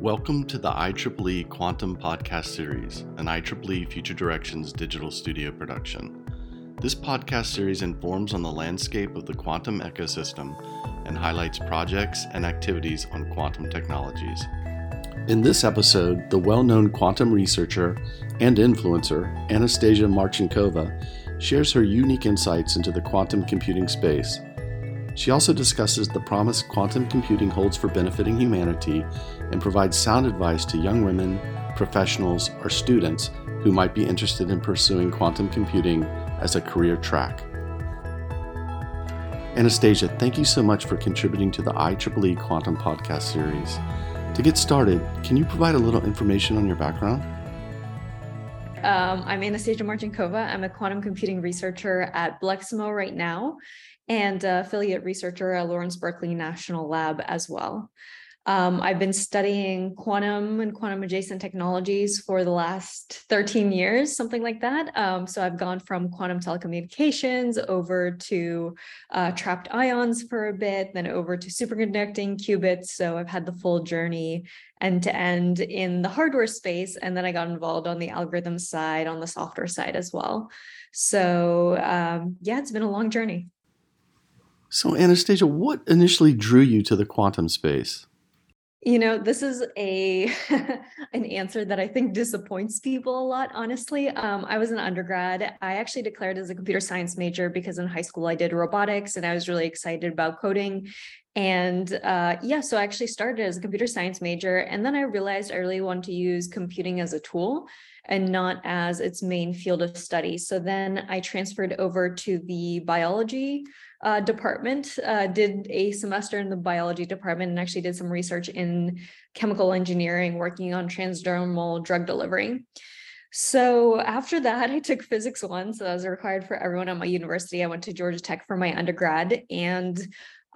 Welcome to the IEEE Quantum Podcast Series, an IEEE Future Directions digital studio production. This podcast series informs on the landscape of the quantum ecosystem and highlights projects and activities on quantum technologies. In this episode, the well known quantum researcher and influencer, Anastasia Marchenkova, shares her unique insights into the quantum computing space. She also discusses the promise quantum computing holds for benefiting humanity and provides sound advice to young women, professionals, or students who might be interested in pursuing quantum computing as a career track. Anastasia, thank you so much for contributing to the IEEE Quantum Podcast series. To get started, can you provide a little information on your background? Um, I'm Anastasia Marchenkova. I'm a quantum computing researcher at Bleximo right now and affiliate researcher at Lawrence Berkeley National Lab as well. Um, I've been studying quantum and quantum adjacent technologies for the last 13 years, something like that. Um, so I've gone from quantum telecommunications over to uh, trapped ions for a bit, then over to superconducting qubits. So I've had the full journey end to end in the hardware space. And then I got involved on the algorithm side, on the software side as well. So um, yeah, it's been a long journey. So, Anastasia, what initially drew you to the quantum space? You know, this is a an answer that I think disappoints people a lot, honestly. Um, I was an undergrad. I actually declared as a computer science major because in high school I did robotics and I was really excited about coding. And uh, yeah, so I actually started as a computer science major. And then I realized I really wanted to use computing as a tool and not as its main field of study. So then I transferred over to the biology uh, department, uh, did a semester in the biology department and actually did some research in chemical engineering, working on transdermal drug delivery. So after that, I took physics one. So that was required for everyone at my university. I went to Georgia Tech for my undergrad and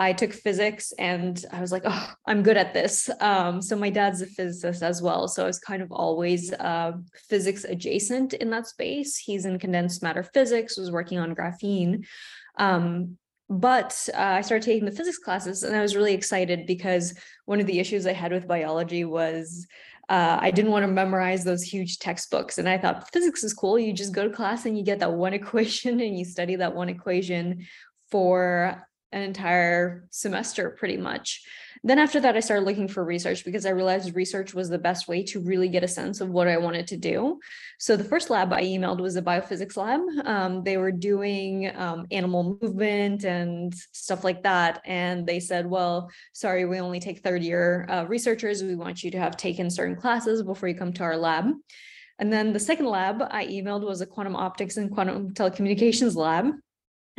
I took physics and I was like, oh, I'm good at this. Um, so my dad's a physicist as well. So I was kind of always uh, physics adjacent in that space. He's in condensed matter physics, was working on graphene. Um, but uh, I started taking the physics classes and I was really excited because one of the issues I had with biology was uh, I didn't want to memorize those huge textbooks. And I thought physics is cool. You just go to class and you get that one equation and you study that one equation for an entire semester pretty much. Then after that, I started looking for research because I realized research was the best way to really get a sense of what I wanted to do. So the first lab I emailed was a biophysics lab. Um, they were doing um, animal movement and stuff like that. And they said, well, sorry, we only take third year uh, researchers. We want you to have taken certain classes before you come to our lab. And then the second lab I emailed was a quantum optics and quantum telecommunications lab.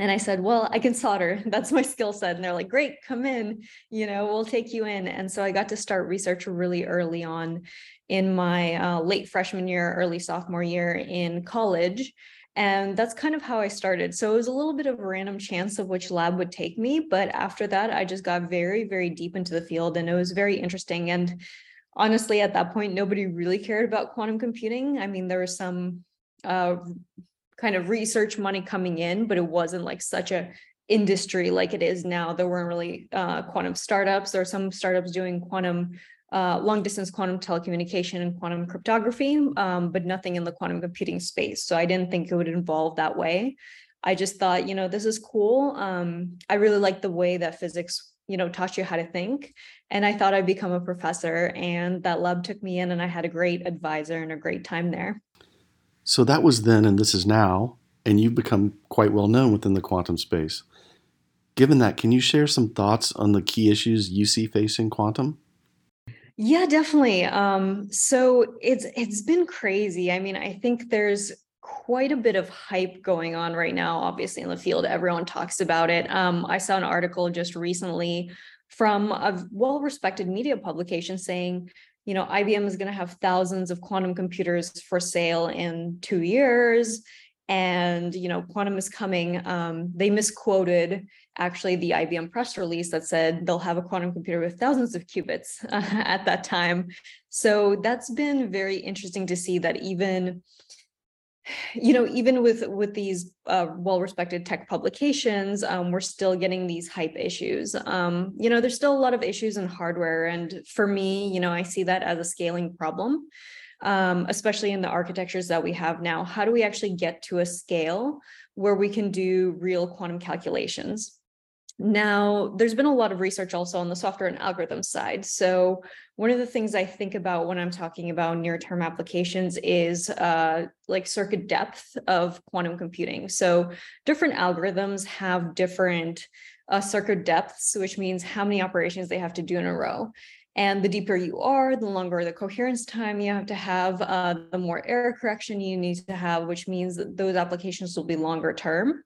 And I said, well, I can solder. That's my skill set. And they're like, great, come in, you know, we'll take you in. And so I got to start research really early on in my uh, late freshman year, early sophomore year in college. And that's kind of how I started. So it was a little bit of a random chance of which lab would take me. But after that, I just got very, very deep into the field and it was very interesting. And honestly, at that point, nobody really cared about quantum computing. I mean, there was some uh, kind of research money coming in, but it wasn't like such a industry like it is now. There weren't really uh, quantum startups. There are some startups doing quantum uh, long distance quantum telecommunication and quantum cryptography, um, but nothing in the quantum computing space. So I didn't think it would evolve that way. I just thought, you know, this is cool. Um, I really like the way that physics, you know, taught you how to think. And I thought I'd become a professor. And that lab took me in, and I had a great advisor and a great time there. So that was then and this is now, and you've become quite well known within the quantum space. Given that, can you share some thoughts on the key issues you see facing quantum? Yeah, definitely. Um, so it's it's been crazy. I mean, I think there's quite a bit of hype going on right now, obviously in the field. Everyone talks about it. Um, I saw an article just recently from a well-respected media publication saying you know, IBM is going to have thousands of quantum computers for sale in two years. And, you know, quantum is coming. Um, they misquoted actually the IBM press release that said they'll have a quantum computer with thousands of qubits uh, at that time. So that's been very interesting to see that even you know, even with with these uh, well-respected tech publications, um, we're still getting these hype issues. Um, you know, there's still a lot of issues in hardware, and for me, you know, I see that as a scaling problem, um, especially in the architectures that we have now. How do we actually get to a scale where we can do real quantum calculations? Now, there's been a lot of research also on the software and algorithm side. So one of the things I think about when I'm talking about near-term applications is uh, like circuit depth of quantum computing. So different algorithms have different uh, circuit depths, which means how many operations they have to do in a row. And the deeper you are, the longer the coherence time you have to have, uh, the more error correction you need to have, which means that those applications will be longer term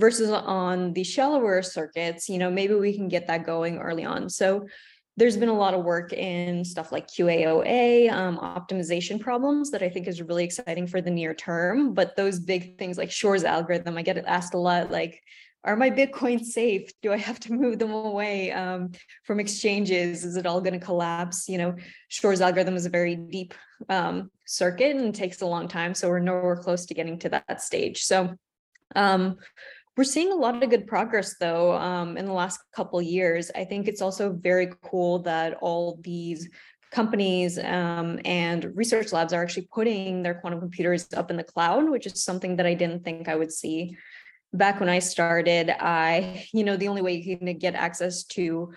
versus on the shallower circuits, you know, maybe we can get that going early on. So there's been a lot of work in stuff like QAOA, um, optimization problems that I think is really exciting for the near term. But those big things like Shor's algorithm, I get asked a lot like, are my Bitcoins safe? Do I have to move them away um, from exchanges? Is it all going to collapse? You know, Shor's algorithm is a very deep um, circuit and takes a long time. So we're nowhere close to getting to that stage. So um, we're seeing a lot of good progress though um, in the last couple years. I think it's also very cool that all these companies um, and research labs are actually putting their quantum computers up in the cloud, which is something that I didn't think I would see. Back when I started, I, you know, the only way you can get access to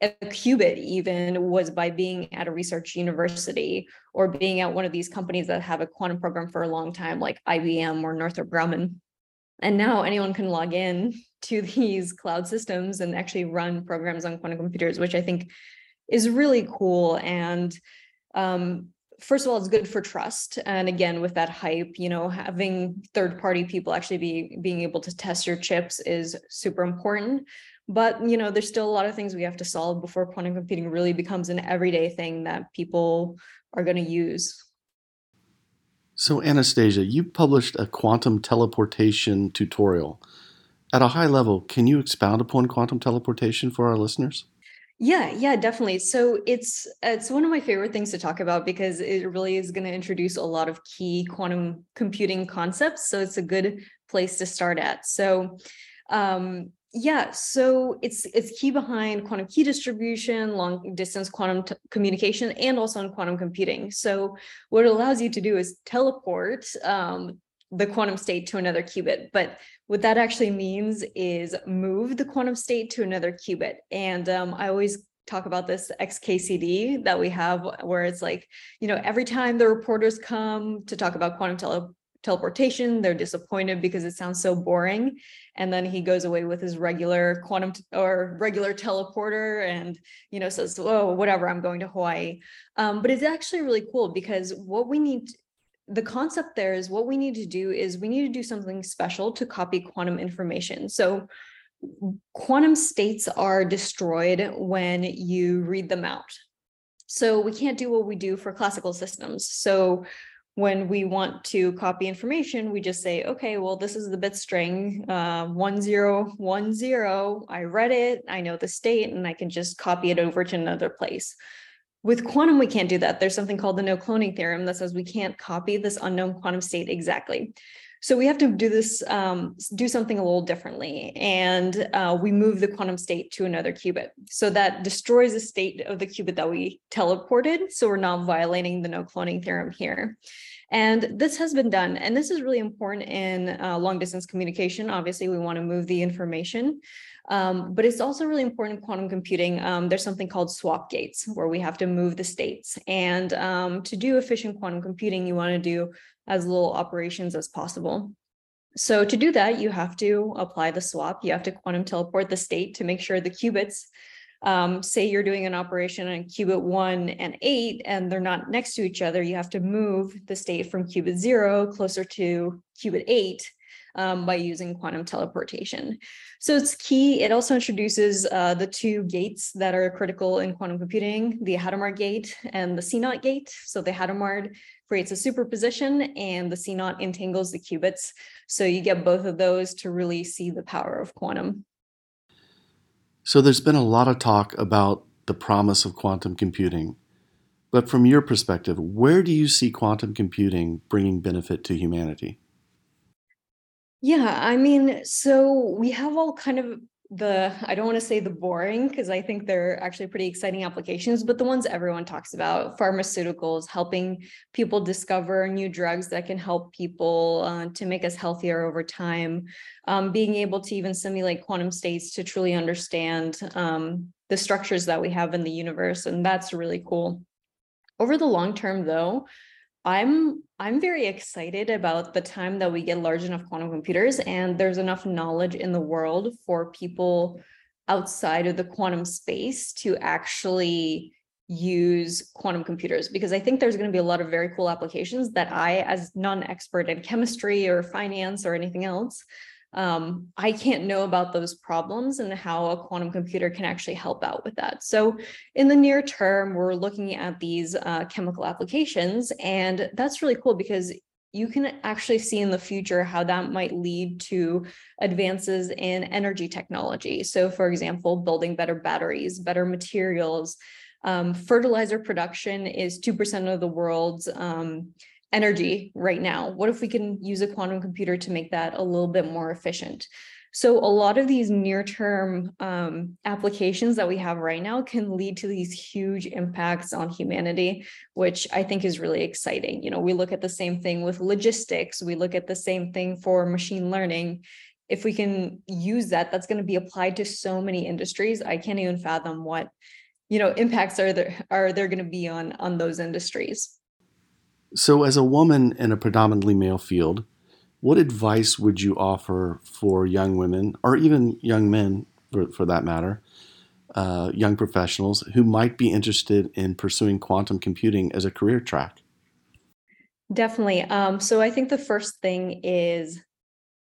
a qubit even was by being at a research university or being at one of these companies that have a quantum program for a long time, like IBM or Northrop Grumman. And now anyone can log in to these cloud systems and actually run programs on quantum computers, which I think is really cool. And um, first of all, it's good for trust. And again, with that hype, you know, having third party people actually be being able to test your chips is super important. But you know, there's still a lot of things we have to solve before quantum computing really becomes an everyday thing that people are going to use. So, Anastasia, you published a quantum teleportation tutorial. At a high level, can you expound upon quantum teleportation for our listeners? Yeah, yeah, definitely. So it's it's one of my favorite things to talk about because it really is going to introduce a lot of key quantum computing concepts. So it's a good place to start at. So um, yeah, so it's it's key behind quantum key distribution, long distance quantum t- communication, and also in quantum computing. So what it allows you to do is teleport um, the quantum state to another qubit. But what that actually means is move the quantum state to another qubit. And um, I always talk about this XKCD that we have, where it's like, you know, every time the reporters come to talk about quantum tele- teleportation. They're disappointed because it sounds so boring. And then he goes away with his regular quantum t- or regular teleporter and, you know, says, oh, whatever, I'm going to Hawaii. Um, but it's actually really cool because what we need, the concept there is what we need to do is we need to do something special to copy quantum information. So quantum states are destroyed when you read them out. So we can't do what we do for classical systems. So when we want to copy information, we just say, okay, well, this is the bit string, uh, 1010. I read it, I know the state, and I can just copy it over to another place. With quantum, we can't do that. There's something called the no cloning theorem that says we can't copy this unknown quantum state exactly. So we have to do this, um, do something a little differently. And uh, we move the quantum state to another qubit. So that destroys the state of the qubit that we teleported. So we're not violating the no cloning theorem here. And this has been done. And this is really important in uh, long distance communication. Obviously, we want to move the information. Um, but it's also really important in quantum computing. Um, there's something called swap gates where we have to move the states. And um, to do efficient quantum computing, you want to do as little operations as possible. So to do that, you have to apply the swap. You have to quantum teleport the state to make sure the qubits, um, say you're doing an operation on qubit one and eight, and they're not next to each other, you have to move the state from qubit zero closer to qubit eight um, by using quantum teleportation. So it's key. It also introduces uh, the two gates that are critical in quantum computing, the Hadamard gate and the CNOT gate. So the Hadamard creates a superposition and the CNOT entangles the qubits. So you get both of those to really see the power of quantum. So there's been a lot of talk about the promise of quantum computing. But from your perspective, where do you see quantum computing bringing benefit to humanity? Yeah, I mean, so we have all kind of the, I don't want to say the boring, because I think they're actually pretty exciting applications, but the ones everyone talks about, pharmaceuticals, helping people discover new drugs that can help people uh, to make us healthier over time, um, being able to even simulate quantum states to truly understand um, the structures that we have in the universe. And that's really cool. Over the long term, though, I'm I'm very excited about the time that we get large enough quantum computers and there's enough knowledge in the world for people outside of the quantum space to actually use quantum computers because I think there's going to be a lot of very cool applications that I as non-expert in chemistry or finance or anything else um, I can't know about those problems and how a quantum computer can actually help out with that. So in the near term, we're looking at these uh, chemical applications, and that's really cool because you can actually see in the future how that might lead to advances in energy technology. So for example, building better batteries, better materials, um, fertilizer production is 2% of the world's um, energy right now? What if we can use a quantum computer to make that a little bit more efficient? So a lot of these near-term um, applications that we have right now can lead to these huge impacts on humanity, which I think is really exciting. You know, we look at the same thing with logistics. We look at the same thing for machine learning. If we can use that, that's going to be applied to so many industries. I can't even fathom what, you know, impacts are there are there going to be on on those industries. So, as a woman in a predominantly male field, what advice would you offer for young women, or even young men for, for that matter, uh, young professionals who might be interested in pursuing quantum computing as a career track? Definitely. Um, so, I think the first thing is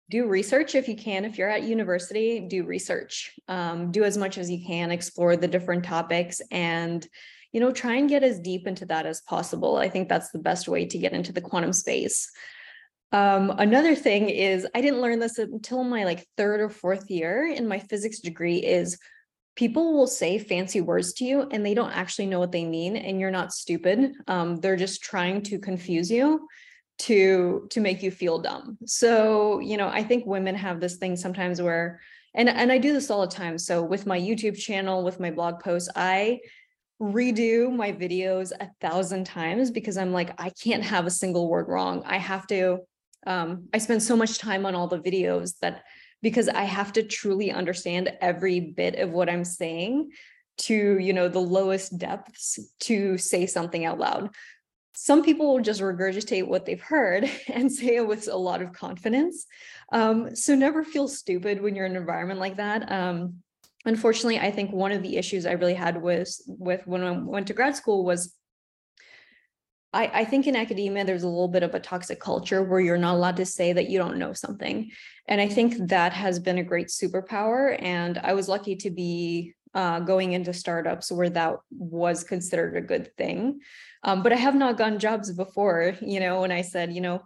do research if you can. If you're at university, do research. Um, do as much as you can, explore the different topics, and you know, try and get as deep into that as possible. I think that's the best way to get into the quantum space. Um, another thing is I didn't learn this until my like third or fourth year in my physics degree is people will say fancy words to you and they don't actually know what they mean and you're not stupid. Um, they're just trying to confuse you to to make you feel dumb. So, you know, I think women have this thing sometimes where and and I do this all the time. So with my YouTube channel, with my blog posts, I redo my videos a thousand times because I'm like, I can't have a single word wrong. I have to, um, I spend so much time on all the videos that because I have to truly understand every bit of what I'm saying to, you know, the lowest depths to say something out loud. Some people will just regurgitate what they've heard and say it with a lot of confidence. Um, so never feel stupid when you're in an environment like that. Um, unfortunately, I think one of the issues I really had was with when I went to grad school was I, I think in academia, there's a little bit of a toxic culture where you're not allowed to say that you don't know something. And I think that has been a great superpower. And I was lucky to be uh, going into startups where that was considered a good thing. Um, but I have not gotten jobs before, you know, when I said, you know,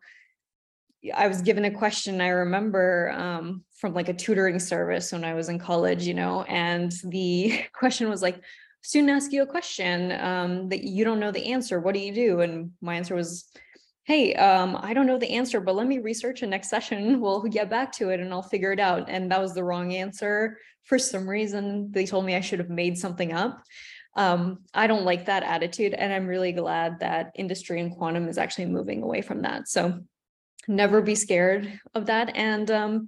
I was given a question I remember um, from like a tutoring service when I was in college, you know, and the question was like, student ask you a question um, that you don't know the answer. What do you do? And my answer was, hey, um, I don't know the answer, but let me research and next session we'll get back to it and I'll figure it out. And that was the wrong answer. For some reason, they told me I should have made something up. Um, I don't like that attitude. And I'm really glad that industry and quantum is actually moving away from that. So never be scared of that and um,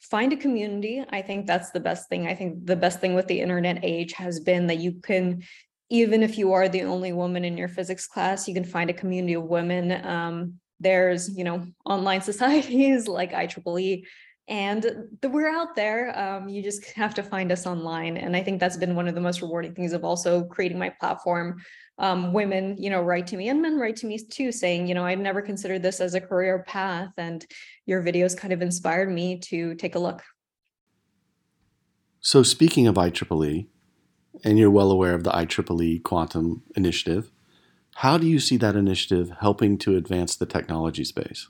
find a community. I think that's the best thing. I think the best thing with the internet age has been that you can, even if you are the only woman in your physics class, you can find a community of women. Um, there's, you know, online societies like IEEE, and the, we're out there. Um, you just have to find us online. And I think that's been one of the most rewarding things of also creating my platform um, women, you know, write to me and men write to me too, saying, you know, I've never considered this as a career path, and your videos kind of inspired me to take a look. So, speaking of IEEE, and you're well aware of the IEEE Quantum Initiative, how do you see that initiative helping to advance the technology space?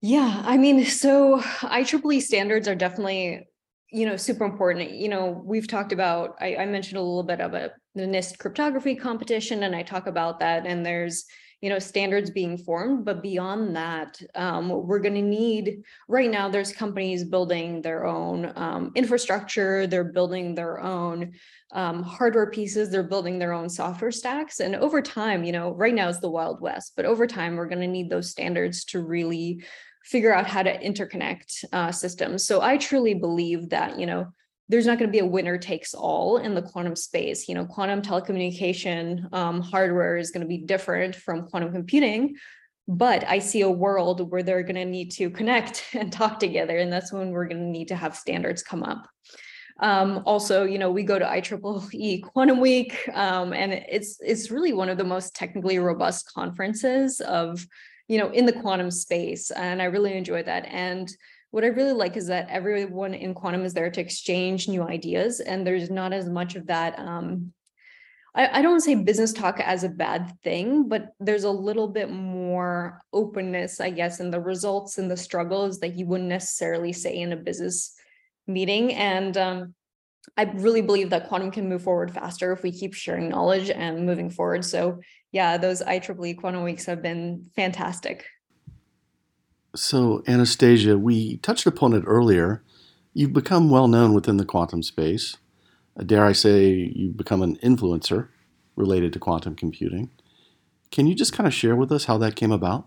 Yeah, I mean, so IEEE standards are definitely you know super important you know we've talked about I, I, mentioned a little bit of a the NIST cryptography competition and I talk about that and there's you know, standards being formed, but beyond that, um, we're going to need, right now, there's companies building their own um, infrastructure, they're building their own um, hardware pieces, they're building their own software stacks. And over time, you know, right now is the Wild West, but over time, we're going to need those standards to really figure out how to interconnect uh, systems. So I truly believe that, you know, there's not going to be a winner takes all in the quantum space. You know, quantum telecommunication um, hardware is going to be different from quantum computing, but I see a world where they're going to need to connect and talk together, and that's when we're going to need to have standards come up. Um, also, you know, we go to IEEE Quantum Week, um, and it's it's really one of the most technically robust conferences of, you know, in the quantum space, and I really enjoy that. And what I really like is that everyone in quantum is there to exchange new ideas, and there's not as much of that. Um, I, I don't say business talk as a bad thing, but there's a little bit more openness, I guess, in the results and the struggles that you wouldn't necessarily say in a business meeting. And um, I really believe that quantum can move forward faster if we keep sharing knowledge and moving forward. So, yeah, those IEEE Quantum Weeks have been fantastic. So, Anastasia, we touched upon it earlier. You've become well known within the quantum space. Uh, dare I say, you've become an influencer related to quantum computing. Can you just kind of share with us how that came about?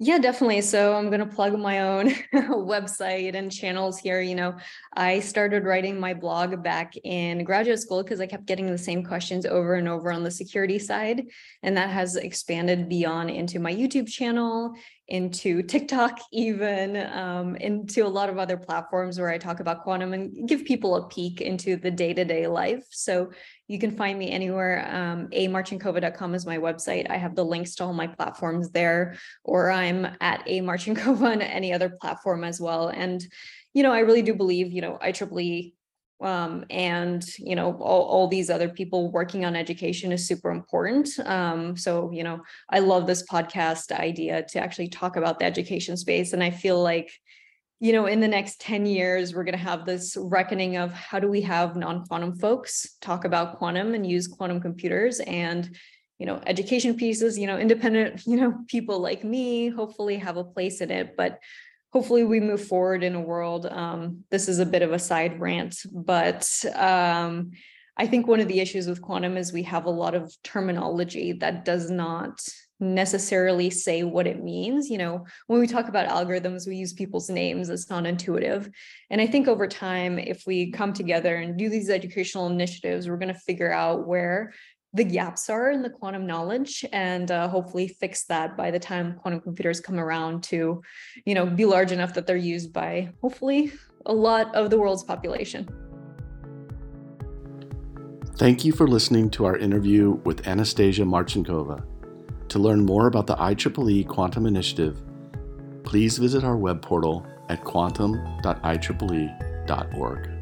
Yeah, definitely. So I'm going to plug my own website and channels here. You know, I started writing my blog back in graduate school because I kept getting the same questions over and over on the security side. And that has expanded beyond into my YouTube channel, into TikTok, even um, into a lot of other platforms where I talk about quantum and give people a peek into the day to day life. So you can find me anywhere. Um, amarchenkova.com is my website. I have the links to all my platforms there, or I'm at amarchinkova on any other platform as well. And, you know, I really do believe, you know, IEEE um, and you know all, all these other people working on education is super important. Um, so you know i love this podcast idea to actually talk about the education space. And i feel like you know, in the next 10 years, we're going to have this reckoning of how do we have non-quantum folks talk about quantum and use quantum computers and, you know, education pieces, you know, independent, you know, people like me hopefully have a place in it, but hopefully we move forward in a world. Um, this is a bit of a side rant, but um, I think one of the issues with quantum is we have a lot of terminology that does not necessarily say what it means. You know, when we talk about algorithms, we use people's names. It's not intuitive. And I think over time, if we come together and do these educational initiatives, we're going to figure out where the gaps are in the quantum knowledge and uh, hopefully fix that by the time quantum computers come around to you know be large enough that they're used by hopefully a lot of the world's population thank you for listening to our interview with anastasia marchenkova to learn more about the IEEE Quantum Initiative, please visit our web portal at quantum.ieee.org.